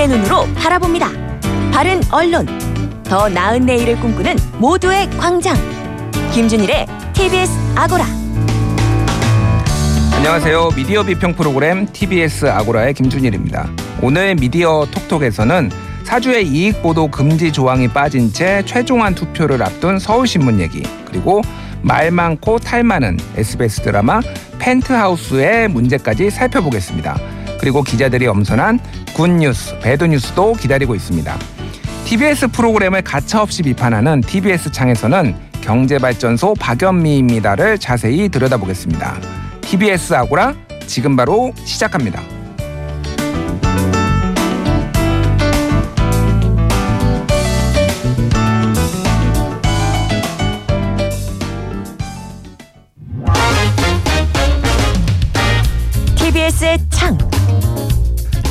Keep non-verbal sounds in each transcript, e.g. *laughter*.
시민의 눈으로 바라봅니다. 바른 언론, 더 나은 내일을 꿈꾸는 모두의 광장. 김준일의 TBS 아고라. 안녕하세요. 미디어 비평 프로그램 TBS 아고라의 김준일입니다. 오늘 미디어 톡톡에서는 사주의 이익 보도 금지 조항이 빠진 채 최종안 투표를 앞둔 서울신문 얘기 그리고 말 많고 탈 많은 SBS 드라마 펜트하우스의 문제까지 살펴보겠습니다. 그리고 기자들이 엄선한 굿뉴스, 배드뉴스도 기다리고 있습니다. TBS 프로그램을 가차없이 비판하는 TBS 창에서는 경제발전소 박연미입니다를 자세히 들여다보겠습니다. TBS 아고라 지금 바로 시작합니다.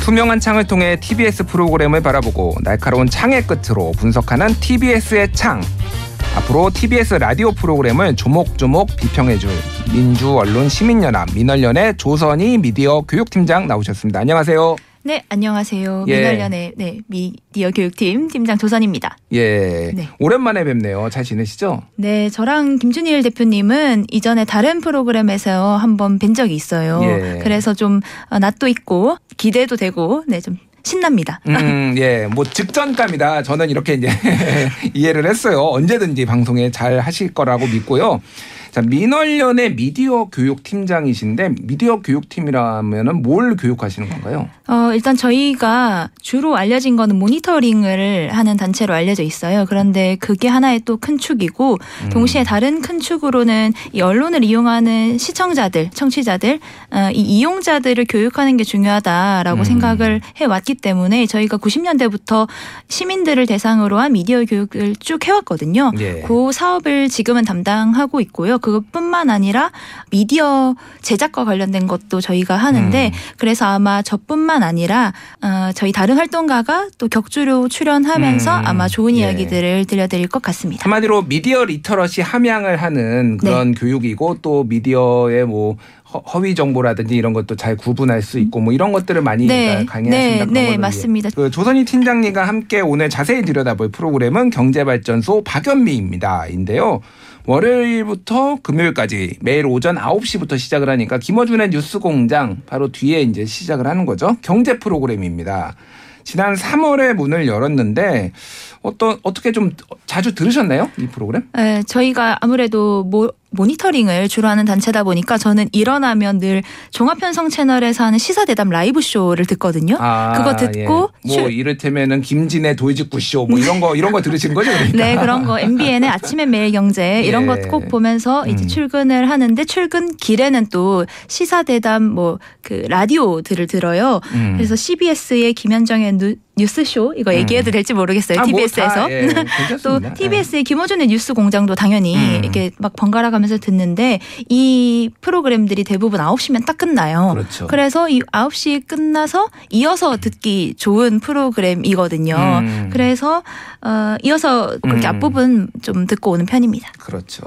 투명한 창을 통해 TBS 프로그램을 바라보고 날카로운 창의 끝으로 분석하는 TBS의 창. 앞으로 TBS 라디오 프로그램을 조목조목 비평해줄 민주언론 시민연합 민언련의 조선희 미디어 교육팀장 나오셨습니다. 안녕하세요. 네, 안녕하세요. 예. 민원련의 네, 미디어 교육팀 팀장 조선입니다. 예. 네. 오랜만에 뵙네요. 잘 지내시죠? 네, 저랑 김준일 대표님은 이전에 다른 프로그램에서 한번 뵌 적이 있어요. 예. 그래서 좀 어, 낯도 있고 기대도 되고 네, 좀 신납니다. 음, 예. 뭐 직전감이다. 저는 이렇게 이제 *laughs* 이해를 했어요. 언제든지 방송에 잘 하실 거라고 믿고요. 자, 민원련의 미디어 교육 팀장이신데 미디어 교육팀이라면은 뭘 교육하시는 건가요? 어, 일단 저희가 주로 알려진 거는 모니터링을 하는 단체로 알려져 있어요. 그런데 그게 하나의 또 큰 축이고 음. 동시에 다른 큰 축으로는 이 언론을 이용하는 시청자들, 청취자들, 어, 이 이용자들을 교육하는 게 중요하다라고 음. 생각을 해 왔기 때문에 저희가 90년대부터 시민들을 대상으로 한 미디어 교육을 쭉 해왔거든요. 예. 그 사업을 지금은 담당하고 있고요. 그것뿐만 아니라 미디어 제작과 관련된 것도 저희가 하는데 음. 그래서 아마 저뿐만 아니라 어, 저희 다른 활동가가 또 격주로 출연하면서 음. 아마 좋은 예. 이야기들을 들려드릴 것 같습니다. 한마디로 미디어 리터러시 함양을 하는 네. 그런 교육이고 또 미디어의 뭐 허- 허위 정보라든지 이런 것도 잘 구분할 수 있고 뭐 이런 것들을 많이 네, 강의하신다 네, 그런 네, 맞습니다. 그 조선희 팀장님과 함께 오늘 자세히 들여다볼 프로그램은 경제발전소 박연미입니다.인데요. 월요일부터 금요일까지 매일 오전 9시부터 시작을 하니까 김어준의 뉴스공장 바로 뒤에 이제 시작을 하는 거죠. 경제 프로그램입니다. 지난 3월에 문을 열었는데 어떤 어떻게 좀 자주 들으셨나요? 이 프로그램? 네, 저희가 아무래도 모, 모니터링을 주로 하는 단체다 보니까 저는 일어나면 늘 종합편성 채널에서 하는 시사대담 라이브 쇼를 듣거든요. 아, 그거 듣고 예. 뭐 출- 이를테면은 김진의 도이직구 쇼 뭐 이런 거 이런 거 들으신 거죠? 그러니까. 네, 그런 거 MBN의 아침의 매일 경제 *laughs* 이런 예. 것 꼭 보면서 이제 음. 출근을 하는데 출근 길에는 또 시사 대담 뭐 그 라디오들을 들어요. 음. 그래서 CBS의 김현정의 누, 뉴스쇼 이거 얘기해도 될지 모르겠어요. 아, 뭐 TBS에서. 다, 예, *laughs* 또. TBS의 김호준의 뉴스 공장도 당연히 음. 이렇게 막 번갈아 가면서 듣는데 이 프로그램들이 대부분 9시면 딱 끝나요. 그렇죠. 그래서 이 9시 끝나서 이어서 듣기 좋은 프로그램이거든요. 음. 그래서 어 이어서 그렇게 음. 앞부분 좀 듣고 오는 편입니다. 그렇죠.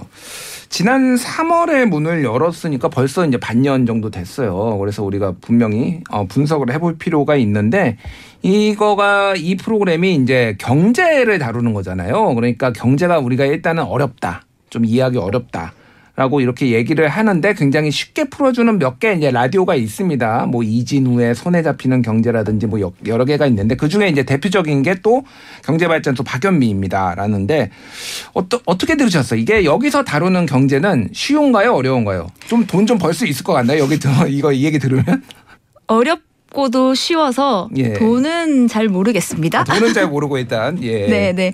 지난 3월에 문을 열었으니까 벌써 이제 반년 정도 됐어요. 그래서 우리가 분명히 어, 분석을 해볼 필요가 있는데 이거가 이 프로그램이 이제 경제를 다루는 거잖아요. 그러니까 경제가 우리가 일단은 어렵다. 좀 이해하기 어렵다. 라고 이렇게 얘기를 하는데 굉장히 쉽게 풀어주는 몇 개 이제 라디오가 있습니다. 뭐 이진우의 손에 잡히는 경제라든지 뭐 여- 여러 개가 있는데 그 중에 이제 대표적인 게 또 경제발전소 박연미입니다. 라는데 어떠, 어떻게 들으셨어요? 이게 여기서 다루는 경제는 쉬운가요? 어려운가요? 좀 돈 좀 벌 수 있을 것 같나요? 여기 들 이거 이 얘기 들으면? 어렵 고도 쉬워서 예. 돈은 잘 모르겠습니다. 돈은 잘 모르고 일단 예. *laughs* 네, 네.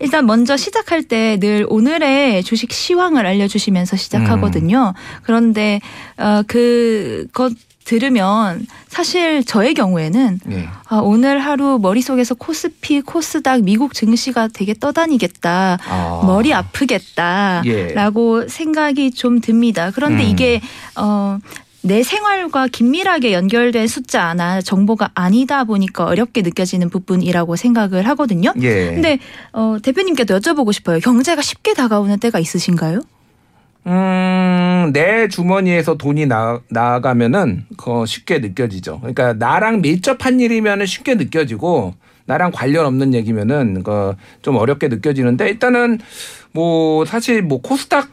일단 먼저 시작할 때 늘 오늘의 주식 시황을 알려주시면서 시작하거든요. 그런데 어, 그것 들으면 사실 저의 경우에는 예. 아, 오늘 하루 머릿속에서 코스피, 코스닥, 미국 증시가 되게 떠다니겠다. 아. 머리 아프겠다. 예. 라고 생각이 좀 듭니다. 그런데 음. 이게, 어, 내 생활과 긴밀하게 연결된 숫자나 정보가 아니다 보니까 어렵게 느껴지는 부분이라고 생각을 하거든요. 예. 근데 어, 대표님께도 여쭤보고 싶어요. 경제가 쉽게 다가오는 때가 있으신가요? 음, 내 주머니에서 돈이 나, 나가면은 그 쉽게 느껴지죠. 그러니까 나랑 밀접한 일이면은 쉽게 느껴지고 나랑 관련 없는 얘기면은 그좀 어렵게 느껴지는데 일단은 뭐 사실 뭐 코스닥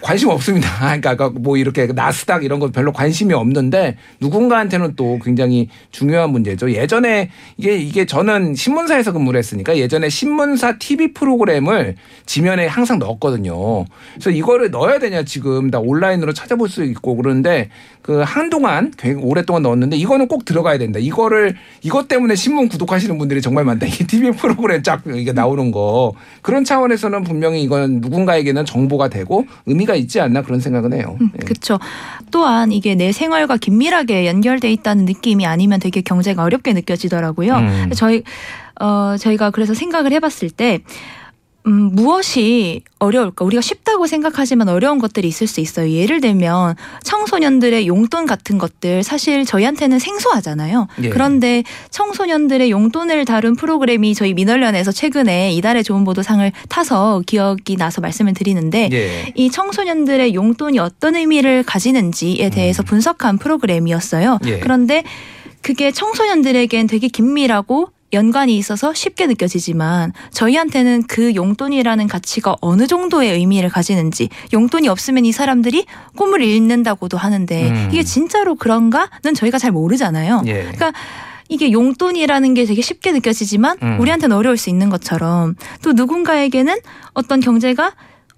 관심 없습니다. *laughs* 그러니까 뭐 이렇게 나스닥 이런 거 별로 관심이 없는데 누군가한테는 또 굉장히 중요한 문제죠. 예전에 이게 이게 저는 신문사에서 근무를 했으니까 예전에 신문사 TV 프로그램을 지면에 항상 넣었거든요. 그래서 이거를 넣어야 되냐 지금 다 온라인으로 찾아볼 수 있고 그런데 그 한동안 오랫동안 넣었는데 이거는 꼭 들어가야 된다. 이거를 이것 때문에 신문 구독하시는 분들이 정말 많다. 이게 TV 프로그램 쫙 이게 나오는 거 그런 차원에서는 분명히 이건 누군가에게는 정보가 되고 의미가 있지 않나 그런 생각은 해요. 음, 예. 그렇죠. 또한 이게 내 생활과 긴밀하게 연결돼 있다는 느낌이 아니면 되게 경제가 어렵게 느껴지더라고요. 음. 저희 어 저희가 그래서 생각을 해봤을 때. 음, 무엇이 어려울까? 우리가 쉽다고 생각하지만 어려운 것들이 있을 수 있어요. 예를 들면 청소년들의 용돈 같은 것들 사실 저희한테는 생소하잖아요. 예. 그런데 청소년들의 용돈을 다룬 프로그램이 저희 민원련에서 최근에 이달의 좋은 보도상을 타서 기억이 나서 말씀을 드리는데 예. 이 청소년들의 용돈이 어떤 의미를 가지는지에 대해서 분석한 프로그램이었어요. 음. 예. 그런데 그게 청소년들에겐 되게 긴밀하고 연관이 있어서 쉽게 느껴지지만 저희한테는 그 용돈이라는 가치가 어느 정도의 의미를 가지는지 용돈이 없으면 이 사람들이 꿈을 잃는다고도 하는데 음. 이게 진짜로 그런가는 저희가 잘 모르잖아요. 예. 그러니까 이게 용돈이라는 게 되게 쉽게 느껴지지만 음. 우리한테는 어려울 수 있는 것처럼 또 누군가에게는 어떤 경제가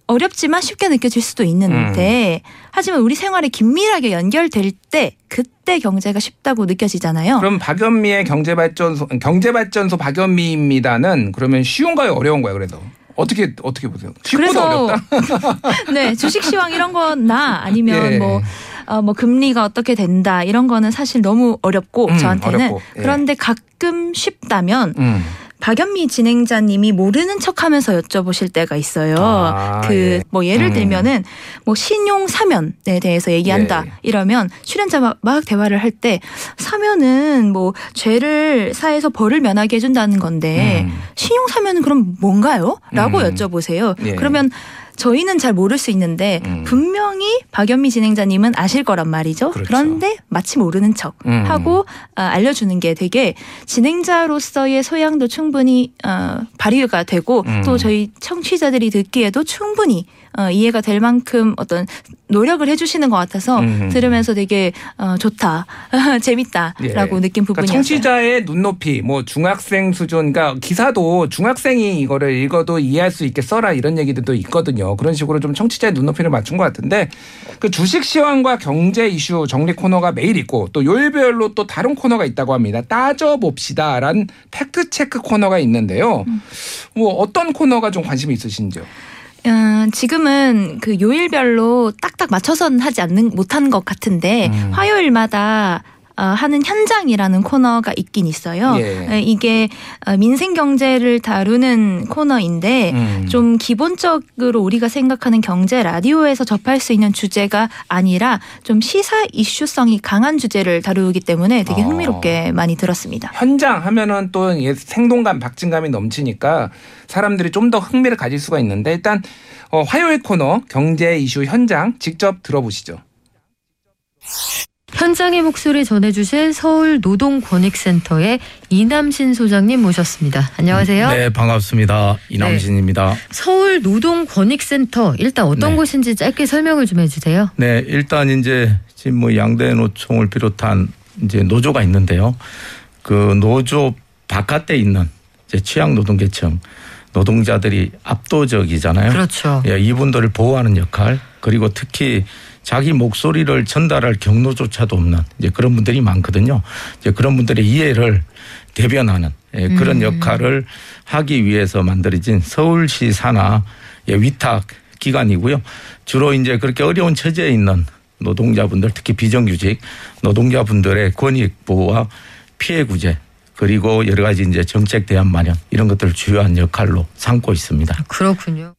어렵지만 쉽게 느껴질 수도 있는데 음. 하지만 우리 생활에 긴밀하게 연결될 때 그때 경제가 쉽다고 느껴지잖아요. 그럼 박연미의 경제발전소 경제발전소 박연미입니다는 그러면 쉬운가요 어려운가요 그래도 어떻게 어떻게 보세요? 그래서 어렵다. *laughs* 네 주식 시황 이런 건나 아니면 예. 뭐 어, 뭐 금리가 어떻게 된다 이런 거는 사실 너무 어렵고 음, 저한테는 어렵고, 예. 그런데 가끔 쉽다면 음. 박연미 진행자님이 모르는 척하면서 여쭤보실 때가 있어요. 아, 그 예. 뭐 예를 음. 들면은 뭐 신용 사면에 대해서 얘기한다 예. 이러면 출연자 막, 막 대화를 할 때 사면은 뭐 죄를 사해서 벌을 면하게 해준다는 건데 음. 신용 사면은 그럼 뭔가요?라고 음. 여쭤보세요. 예. 그러면 저희는 잘 모를 수 있는데 음. 분명히 박연미 진행자님은 아실 거란 말이죠. 그렇죠. 그런데 마치 모르는 척 음. 하고 어, 알려주는 게 되게 진행자로서의 소양도 충분히 어, 발휘가 되고 음. 또 저희 청취자들이 듣기에도 충분히 어, 이해가 될 만큼 어떤 노력을 해주시는 것 같아서 음. 들으면서 되게 어, 좋다, *laughs* 재밌다라고 예. 느낀 그러니까 부분이었어요. 청취자의 눈높이, 뭐 중학생 수준, 그러니까 기사도 중학생이 이거를 읽어도 이해할 수 있게 써라 이런 얘기들도 있거든요. 그런 식으로 좀 청취자의 눈높이를 맞춘 것 같은데 그 주식 시황과 경제 이슈 정리 코너가 매일 있고 또 요일별로 또 다른 코너가 있다고 합니다. 따져봅시다라는 팩트 체크 코너가 있는데요. 음. 뭐 어떤 코너가 좀 관심이 있으신지요? 어, 지금은 그 요일별로 딱딱 맞춰서는 하지 않는 못한 것 같은데 음. 화요일마다 어, 하는 현장이라는 코너가 있긴 있어요. 예. 에, 이게 어, 민생 경제를 다루는 코너인데 음. 좀 기본적으로 우리가 생각하는 경제 라디오에서 접할 수 있는 주제가 아니라 좀 시사 이슈성이 강한 주제를 다루기 때문에 되게 어. 흥미롭게 많이 들었습니다. 현장 하면은 또 예, 생동감, 박진감이 넘치니까 사람들이 좀 더 흥미를 가질 수가 있는데 일단 어, 화요일 코너 경제 이슈 현장 직접 들어보시죠. 현장의 목소리 전해주실 서울 노동권익센터의 이남신 소장님 모셨습니다. 안녕하세요. 네, 반갑습니다. 이남신입니다. 서울 노동권익센터 일단 어떤 네. 곳인지 짧게 설명을 좀 해주세요. 네, 일단 이제 지금 뭐 양대 노총을 비롯한 이제 노조가 있는데요. 그 노조 바깥에 있는 이제 취약 노동계층 노동자들이 압도적이잖아요. 그렇죠. 예, 이분들을 보호하는 역할 그리고 특히 자기 목소리를 전달할 경로조차도 없는 이제 그런 분들이 많거든요. 이제 그런 분들의 이해를 대변하는 예, 그런 음. 역할을 하기 위해서 만들어진 서울시 산하 예, 위탁 기관이고요. 주로 이제 그렇게 어려운 처지에 있는 노동자분들 특히 비정규직 노동자분들의 권익 보호와 피해 구제 그리고 여러 가지 이제 정책 대안 마련 이런 것들을 주요한 역할로 삼고 있습니다. 그렇군요.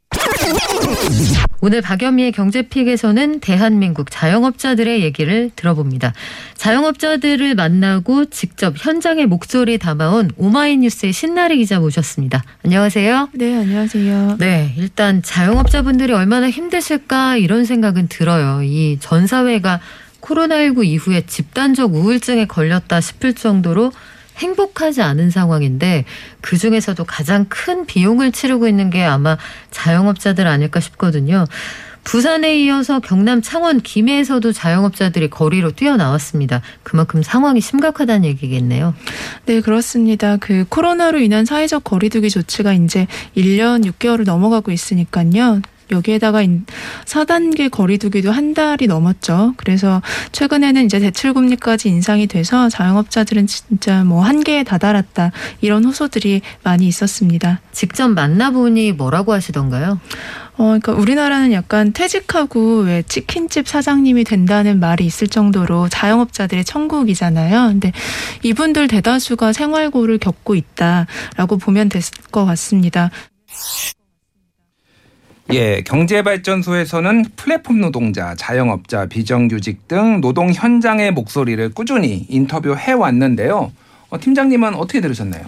오늘 박연미의 경제픽에서는 대한민국 자영업자들의 얘기를 들어봅니다. 자영업자들을 만나고 직접 현장의 목소리 담아온 오마이뉴스의 신나리 기자 모셨습니다. 안녕하세요. 네, 안녕하세요. 네, 일단 자영업자분들이 얼마나 힘드실까 이런 생각은 들어요. 이 전 사회가 코로나19 이후에 집단적 우울증에 걸렸다 싶을 정도로 행복하지 않은 상황인데 그 중에서도 가장 큰 비용을 치르고 있는 게 아마 자영업자들 아닐까 싶거든요. 부산에 이어서 경남 창원 김해에서도 자영업자들이 거리로 뛰어나왔습니다. 그만큼 상황이 심각하다는 얘기겠네요. 네, 그렇습니다. 그 코로나로 인한 사회적 거리두기 조치가 이제 1년 6개월을 넘어가고 있으니까요. 여기에다가 4단계 거리두기도 한 달이 넘었죠. 그래서 최근에는 이제 대출 금리까지 인상이 돼서 자영업자들은 진짜 뭐 한계에 다다랐다. 이런 호소들이 많이 있었습니다. 직접 만나보니 뭐라고 하시던가요? 어, 그러니까 우리나라는 약간 퇴직하고 왜 치킨집 사장님이 된다는 말이 있을 정도로 자영업자들의 천국이잖아요. 근데 이분들 대다수가 생활고를 겪고 있다라고 보면 될 것 같습니다. 예, 경제발전소에서는 플랫폼 노동자, 자영업자, 비정규직 등 노동 현장의 목소리를 꾸준히 인터뷰해 왔는데요. 어, 팀장님은 어떻게 들으셨나요?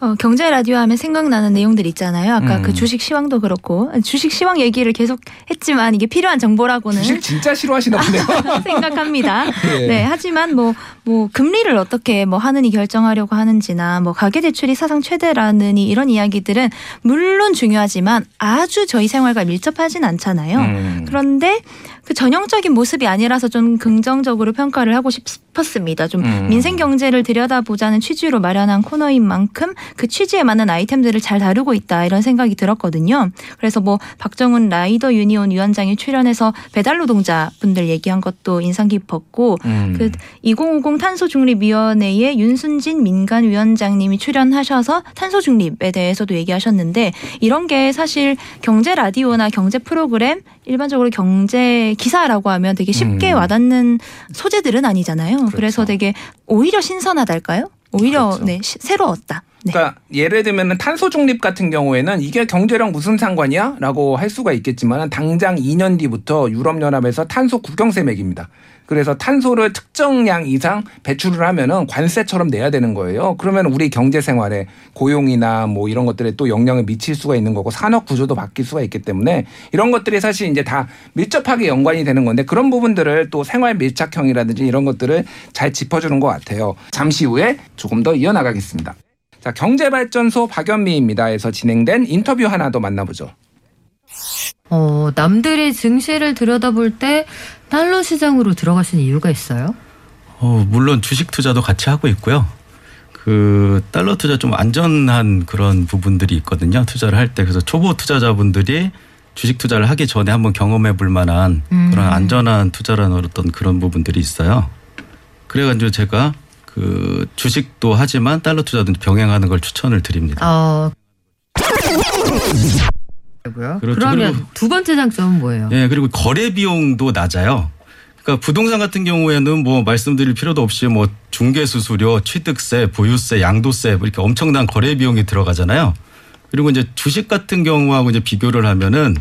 어, 경제 라디오 하면 생각나는 내용들 있잖아요. 아까 음. 그 주식 시황도 그렇고 주식 시황 얘기를 계속 했지만 이게 필요한 정보라고는 주식 진짜 싫어하시나 보네요. *laughs* 생각합니다. *laughs* 예. 네, 하지만 뭐, 뭐, 금리를 어떻게 뭐 하느니 결정하려고 하는지나 뭐 가계 대출이 사상 최대라느니 이런 이야기들은 물론 중요하지만 아주 저희 생활과 밀접하진 않잖아요. 음. 그런데 그 전형적인 모습이 아니라서 좀 긍정적으로 평가를 하고 싶었습니다. 좀 음. 민생 경제를 들여다보자는 취지로 마련한 코너인 만큼 그 취지에 맞는 아이템들을 잘 다루고 있다 이런 생각이 들었거든요. 그래서 뭐 박정훈 라이더 유니온 위원장이 출연해서 배달 노동자 분들 얘기한 것도 인상 깊었고 음. 그2050 탄소 중립 위원회의 윤순진 민간 위원장님이 출연하셔서 탄소 중립에 대해서도 얘기하셨는데 이런 게 사실 경제 라디오나 경제 프로그램 일반적으로 경제 기사라고 하면 되게 쉽게 음. 와닿는 소재들은 아니잖아요. 그렇죠. 그래서 되게 오히려 신선하달까요? 오히려 그렇죠. 네, 시- 새로웠다. 네. 그러니까 예를 들면 탄소 중립 같은 경우에는 이게 경제랑 무슨 상관이야?라고 할 수가 있겠지만 당장 2년 뒤부터 유럽 연합에서 탄소 국경세 매깁니다. 그래서 탄소를 특정량 이상 배출을 하면은 관세처럼 내야 되는 거예요. 그러면 우리 경제 생활에 고용이나 뭐 이런 것들에 또 영향을 미칠 수가 있는 거고 산업 구조도 바뀔 수가 있기 때문에 이런 것들이 사실 이제 다 밀접하게 연관이 되는 건데 그런 부분들을 또 생활 밀착형이라든지 이런 것들을 잘 짚어주는 것 같아요. 잠시 후에 조금 더 이어나가겠습니다. 자, 경제발전소 박연미입니다에서 진행된 인터뷰 하나 더 만나보죠. 어, 남들의 증시를 들여다볼 때 달러 시장으로 들어가신 이유가 있어요? 어, 물론 주식 투자도 같이 하고 있고요. 그 달러 투자 좀 안전한 그런 부분들이 있거든요. 투자를 할 때 그래서 초보 투자자분들이 주식 투자를 하기 전에 한번 경험해 볼 만한 음. 그런 안전한 투자라는 어떤 그런 부분들이 있어요. 그래가지고 제가 그 주식도 하지만 달러 투자도 병행하는 걸 추천을 드립니다. 어. 그렇죠. 그러면 두 번째 장점은 뭐예요? 예, 그리고 거래 비용도 낮아요. 그러니까 부동산 같은 경우에는 뭐 말씀드릴 필요도 없이 뭐 중개 수수료, 취득세, 보유세, 양도세 뭐 이렇게 엄청난 거래 비용이 들어가잖아요. 그리고 이제 주식 같은 경우하고 이제 비교를 하면은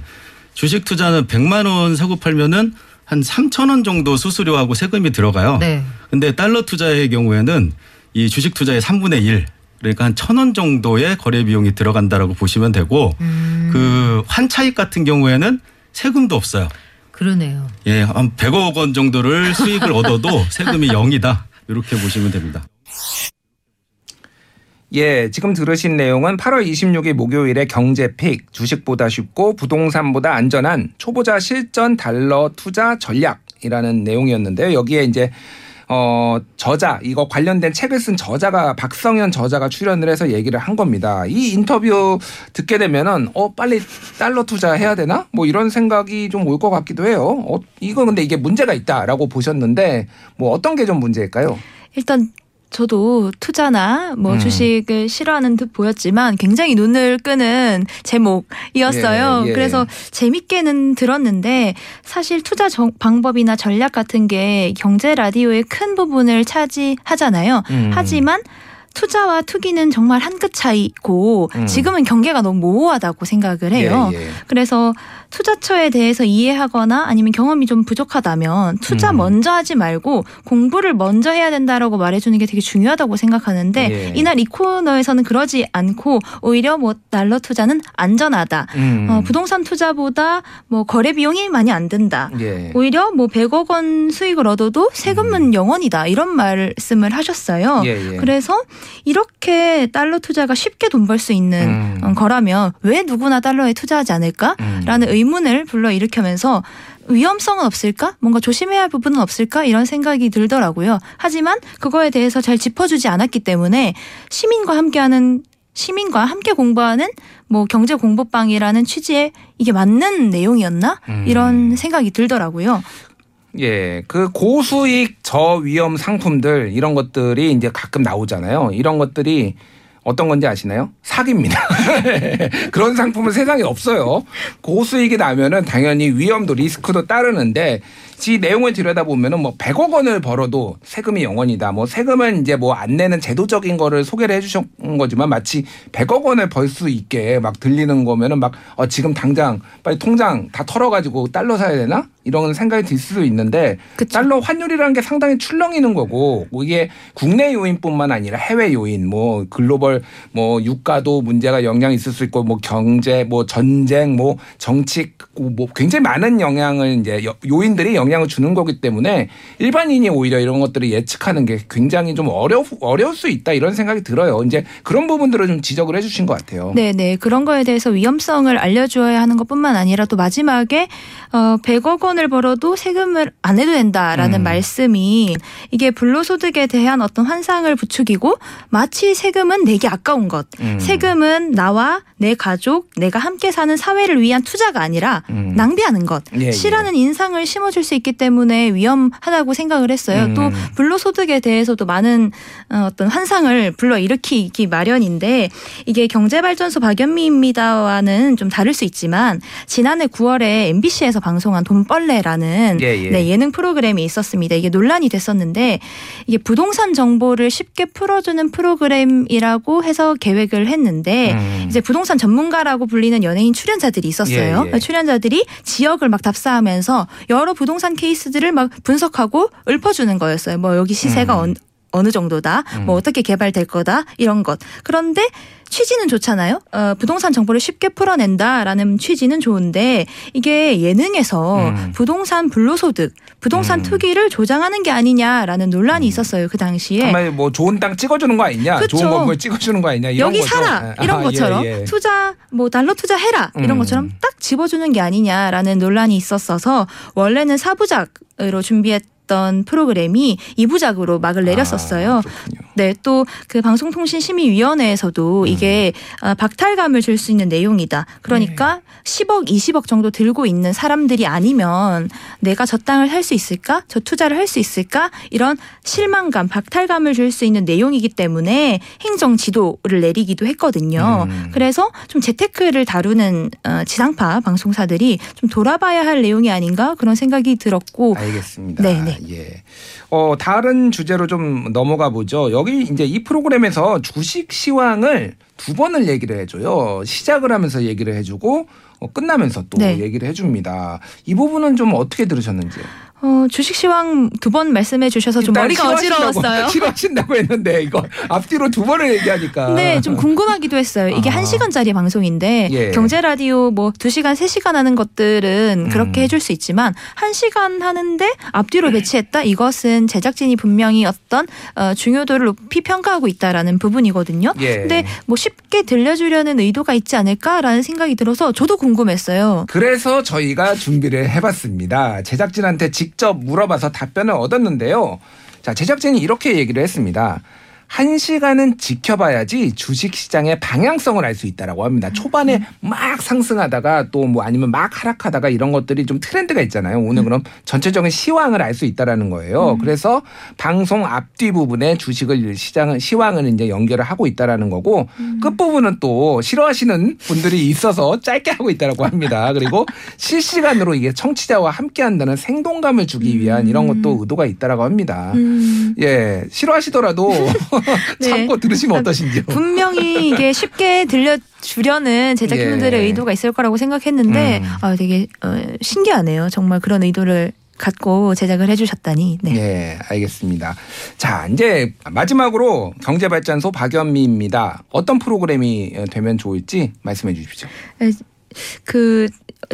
주식 투자는 100만 원 사고 팔면은 한 3천 원 정도 수수료하고 세금이 들어가요. 네. 근데 달러 투자의 경우에는 이 주식 투자의 3분의 1 그러니까 한 천 원 정도의 거래 비용이 들어간다라고 보시면 되고 음, 그 환차익 같은 경우에는 세금도 없어요. 그러네요. 예, 한 100억 원 정도를 수익을 얻어도 세금이 0이다. 이렇게 보시면 됩니다. 예, 지금 들으신 내용은 8월 26일 목요일에 경제픽, 주식보다 쉽고 부동산보다 안전한 초보자 실전 달러 투자 전략이라는 내용이었는데요. 여기에 이제 어, 저자, 이거 관련된 책을 쓴 저자가 박성현 저자가 출연을 해서 얘기를 한 겁니다. 이 인터뷰 듣게 되면은, 어, 빨리 달러 투자해야 되나? 뭐 이런 생각이 좀 올 것 같기도 해요. 어, 이거 근데 이게 문제가 있다라고 보셨는데, 뭐 어떤 게 좀 문제일까요? 일단 저도 투자나 뭐 음. 주식을 싫어하는 듯 보였지만 굉장히 눈을 끄는 제목이었어요. 예, 예. 그래서 재밌게는 들었는데 사실 투자 정- 방법이나 전략 같은 게 경제 라디오의 큰 부분을 차지하잖아요. 음. 하지만 투자와 투기는 정말 한 끗 차이고 음. 지금은 경계가 너무 모호하다고 생각을 해요. 예, 예. 그래서 투자처에 대해서 이해하거나 아니면 경험이 좀 부족하다면 투자 음. 먼저 하지 말고 공부를 먼저 해야 된다라고 말해주는 게 되게 중요하다고 생각하는데 예. 이날 이 코너에서는 그러지 않고 오히려 뭐 달러 투자는 안전하다. 음. 어, 부동산 투자보다 뭐 거래 비용이 많이 안 든다. 예. 오히려 뭐 100억 원 수익을 얻어도 세금은 영원이다 이런 말씀을 하셨어요. 음. 예, 예. 그래서 이렇게 달러 투자가 쉽게 돈 벌 수 있는 음. 어, 거라면 왜 누구나 달러에 투자하지 않을까라는 음. 의문을 불러 일으키면서 위험성은 없을까? 뭔가 조심해야 할 부분은 없을까? 이런 생각이 들더라고요. 하지만 그거에 대해서 잘 짚어주지 않았기 때문에 시민과 함께하는 시민과 함께 공부하는 뭐 경제 공부방이라는 취지에 이게 맞는 내용이었나? 음. 이런 생각이 들더라고요. 예, 그 고수익 저위험 상품들 이런 것들이 이제 가끔 나오잖아요. 이런 것들이 어떤 건지 아시나요? 사기입니다. *laughs* 그런 상품은 세상에 없어요. 고수익이 나면은 당연히 위험도 리스크도 따르는데 이 내용을 들여다보면은 뭐 100억 원을 벌어도 세금이 영원이다. 뭐 세금은 이제 뭐 안 내는 제도적인 거를 소개를 해주신 거지만 마치 100억 원을 벌 수 있게 막 들리는 거면은 막 어, 지금 당장 빨리 통장 다 털어가지고 달러 사야 되나? 이런 생각이 들 수도 있는데 그쵸. 달러 환율이라는 게 상당히 출렁이는 거고 뭐 이게 국내 요인뿐만 아니라 해외 요인 뭐 글로벌 뭐 유가도 문제가 영향이 있을 수 있고 뭐 경제 뭐 전쟁 뭐 정치 뭐 굉장히 많은 영향을 이제 여- 요인들이 영향을 주는 거기 때문에 일반인이 오히려 이런 것들을 예측하는 게 굉장히 좀 어려 어려울 수 있다 이런 생각이 들어요. 이제 그런 부분들을 좀 지적을 해주신 것 같아요. 네, 네. 그런 거에 대해서 위험성을 알려줘야 하는 것뿐만 아니라 또 마지막에 어 100억 원을 벌어도 세금을 안 해도 된다라는 음. 말씀이 이게 불로소득에 대한 어떤 환상을 부추기고 마치 세금은 내게 아까운 것, 음. 세금은 나와 내 가족, 내가 함께 사는 사회를 위한 투자가 아니라 음. 낭비하는 것, 예, 예. 싫어하는 인상을 심어줄 수 있기 때문에 위험하다고 생각을 했어요. 음. 또 불로소득에 대해서도 많은 어, 어떤 환상을 불러 일으키기 마련인데 이게 경제발전소 박연미입니다와는 좀 다를 수 있지만 지난해 9월에 MBC에서 방송한 돈벌레라는 예, 예. 네, 예능 프로그램이 있었습니다. 이게 논란이 됐었는데 이게 부동산 정보를 쉽게 풀어주는 프로그램이라고 해서 계획을 했는데 음. 이제 부동산 전문가라고 불리는 연예인 출연자들이 있었어요. 예, 예. 출연자들이 지역을 막 답사하면서 여러 부동산 케이스들을 막 분석하고 읊어주는 거였어요. 뭐 여기 시세가 음. 언- 어느 정도다, 뭐 어떻게 개발될 거다 이런 것. 그런데 취지는 좋잖아요. 어, 부동산 정보를 쉽게 풀어낸다라는 취지는 좋은데 이게 예능에서 음. 부동산 불로소득, 부동산 음. 투기를 조장하는 게 아니냐라는 논란이 있었어요 그 당시에. 뭐 좋은 땅 찍어주는 거 아니냐, 그쵸. 좋은 건물 찍어주는 거 아니냐 여기 거죠. 사라 예. 이런 아, 것처럼 예, 예. 투자 뭐 달러 투자해라 이런 음. 것처럼 딱 집어주는 게 아니냐라는 논란이 있었어서 원래는 사부작 으로 준비했 던 프로그램이 이부작으로 막을 내렸었어요. 아. 네, 또 그 방송통신심의위원회에서도 이게 어, 박탈감을 줄 수 있는 내용이다. 그러니까 네. 10억, 20억 정도 들고 있는 사람들이 아니면 내가 저 땅을 살 수 있을까? 저 투자를 할 수 있을까? 이런 실망감, 박탈감을 줄 수 있는 내용이기 때문에 행정 지도를 내리기도 했거든요. 음. 그래서 좀 재테크를 다루는 어, 지상파 방송사들이 좀 돌아봐야 할 내용이 아닌가 그런 생각이 들었고 알겠습니다. 네, 네. 예. 어, 다른 주제로 좀 넘어가 보죠. 여기 이제 이 프로그램에서 주식 시황을 두 번을 얘기를 해줘요. 시작을 하면서 얘기를 해주고 어, 끝나면서 또 네. 얘기를 해줍니다. 이 부분은 좀 어떻게 들으셨는지요? 어, 주식 시황 두 번 말씀해 주셔서 좀 머리가 어지러웠어요. *laughs* 싫어하신다고 했는데 이거 앞뒤로 두 번을 얘기하니까. 네, 좀 궁금하기도 했어요. 이게 아. 한 1시간짜리 방송인데 예. 경제 라디오 뭐 2시간, 3시간 하는 것들은 음. 그렇게 해줄 수 있지만 1시간 하는데 앞뒤로 배치했다? 이것은 제작진이 분명히 어떤 어, 중요도를 높이 평가하고 있다라는 부분이거든요. 예. 근데 뭐 쉽게 들려주려는 의도가 있지 않을까라는 생각이 들어서 저도 궁금했어요. 그래서 저희가 준비를 해봤습니다. 제작진한테 직접 물어봐서 답변을 얻었는데요. 자, 제작진이 이렇게 얘기를 했습니다. 한 시간은 지켜봐야지 주식 시장의 방향성을 알 수 있다라고 합니다. 초반에 막 상승하다가 또 뭐 아니면 막 하락하다가 이런 것들이 좀 트렌드가 있잖아요. 오늘 그럼 전체적인 시황을 알 수 있다라는 거예요. 그래서 방송 앞뒤 부분에 주식을 시장을 시황을 이제 연결을 하고 있다라는 거고 끝 부분은 또 싫어하시는 분들이 있어서 *laughs* 짧게 하고 있다라고 합니다. 그리고 실시간으로 이게 청취자와 함께 한다는 생동감을 주기 위한 이런 것도 의도가 있다라고 합니다. 음. 예, 싫어하시더라도 *laughs* *laughs* 네. 참고 들으시면 어떠신지요? 분명히 이게 쉽게 들려 주려는 제작진들의 예. 의도가 있을 거라고 생각했는데 음. 아, 되게 어, 신기하네요. 정말 그런 의도를 갖고 제작을 해주셨다니. 네. 네, 알겠습니다. 자, 이제 마지막으로 경제발전소 박연미입니다. 어떤 프로그램이 되면 좋을지 말씀해 주십시오. 그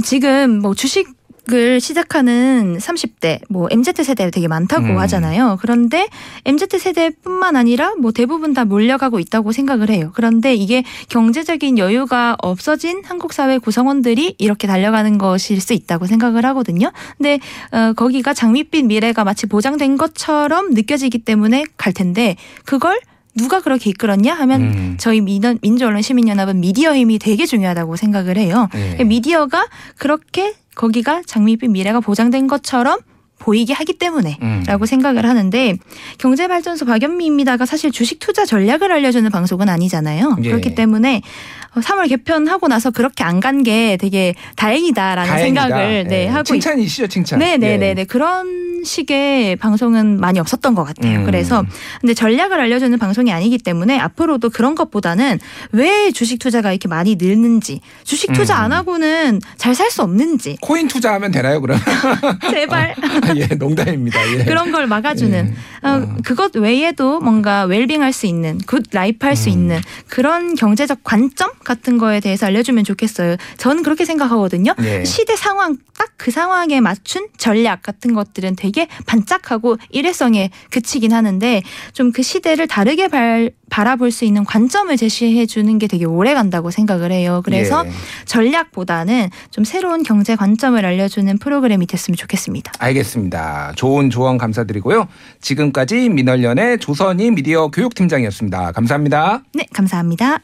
지금 뭐 주식 을 시작하는 30대 뭐 MZ 세대 되게 많다고 음. 하잖아요. 그런데 MZ 세대뿐만 아니라 뭐 대부분 다 몰려가고 있다고 생각을 해요. 그런데 이게 경제적인 여유가 없어진 한국 사회 구성원들이 이렇게 달려가는 것일 수 있다고 생각을 하거든요. 근데 어, 거기가 장밋빛 미래가 마치 보장된 것처럼 느껴지기 때문에 갈 텐데 그걸 누가 그렇게 이끌었냐 하면 음. 저희 민원- 민주언론 시민연합은 미디어 힘이 되게 중요하다고 생각을 해요. 네. 미디어가 그렇게 거기가 장밋빛 미래가 보장된 것처럼 보이게 하기 때문에 음. 라고 생각을 하는데 경제발전소 박연미입니다가 사실 주식 투자 전략을 알려주는 방송은 아니잖아요. 예. 그렇기 때문에 3월 개편하고 나서 그렇게 안 간 게 되게 다행이다라는 다행이다. 생각을 네, 예. 하고 칭찬이시죠, 칭찬. 네네네네 예. 그런 식의 방송은 많이 없었던 것 같아요. 음. 그래서 근데 전략을 알려주는 방송이 아니기 때문에 앞으로도 그런 것보다는 왜 주식 투자가 이렇게 많이 늘는지 주식 투자 음. 안 하고는 잘 살 수 없는지 코인 투자하면 되나요, 그럼? *laughs* 제발 예, 농담입니다. 예. 그런 걸 막아주는 예. 어, 그것 외에도 뭔가 웰빙할 수 있는 good life 할 수 음. 있는 그런 경제적 관점 같은 거에 대해서 알려주면 좋겠어요. 저는 그렇게 생각하거든요. 예. 시대 상황 딱 그 상황에 맞춘 전략 같은 것들은 되게 반짝하고 일회성에 그치긴 하는데 좀 그 시대를 다르게 발, 바라볼 수 있는 관점을 제시해 주는 게 되게 오래 간다고 생각을 해요. 그래서 예. 전략보다는 좀 새로운 경제 관점을 알려주는 프로그램이 됐으면 좋겠습니다. 알겠습니다. 좋은 조언 감사드리고요. 지금까지 민원련의 조선희 미디어 교육팀장이었습니다. 감사합니다. 네, 감사합니다.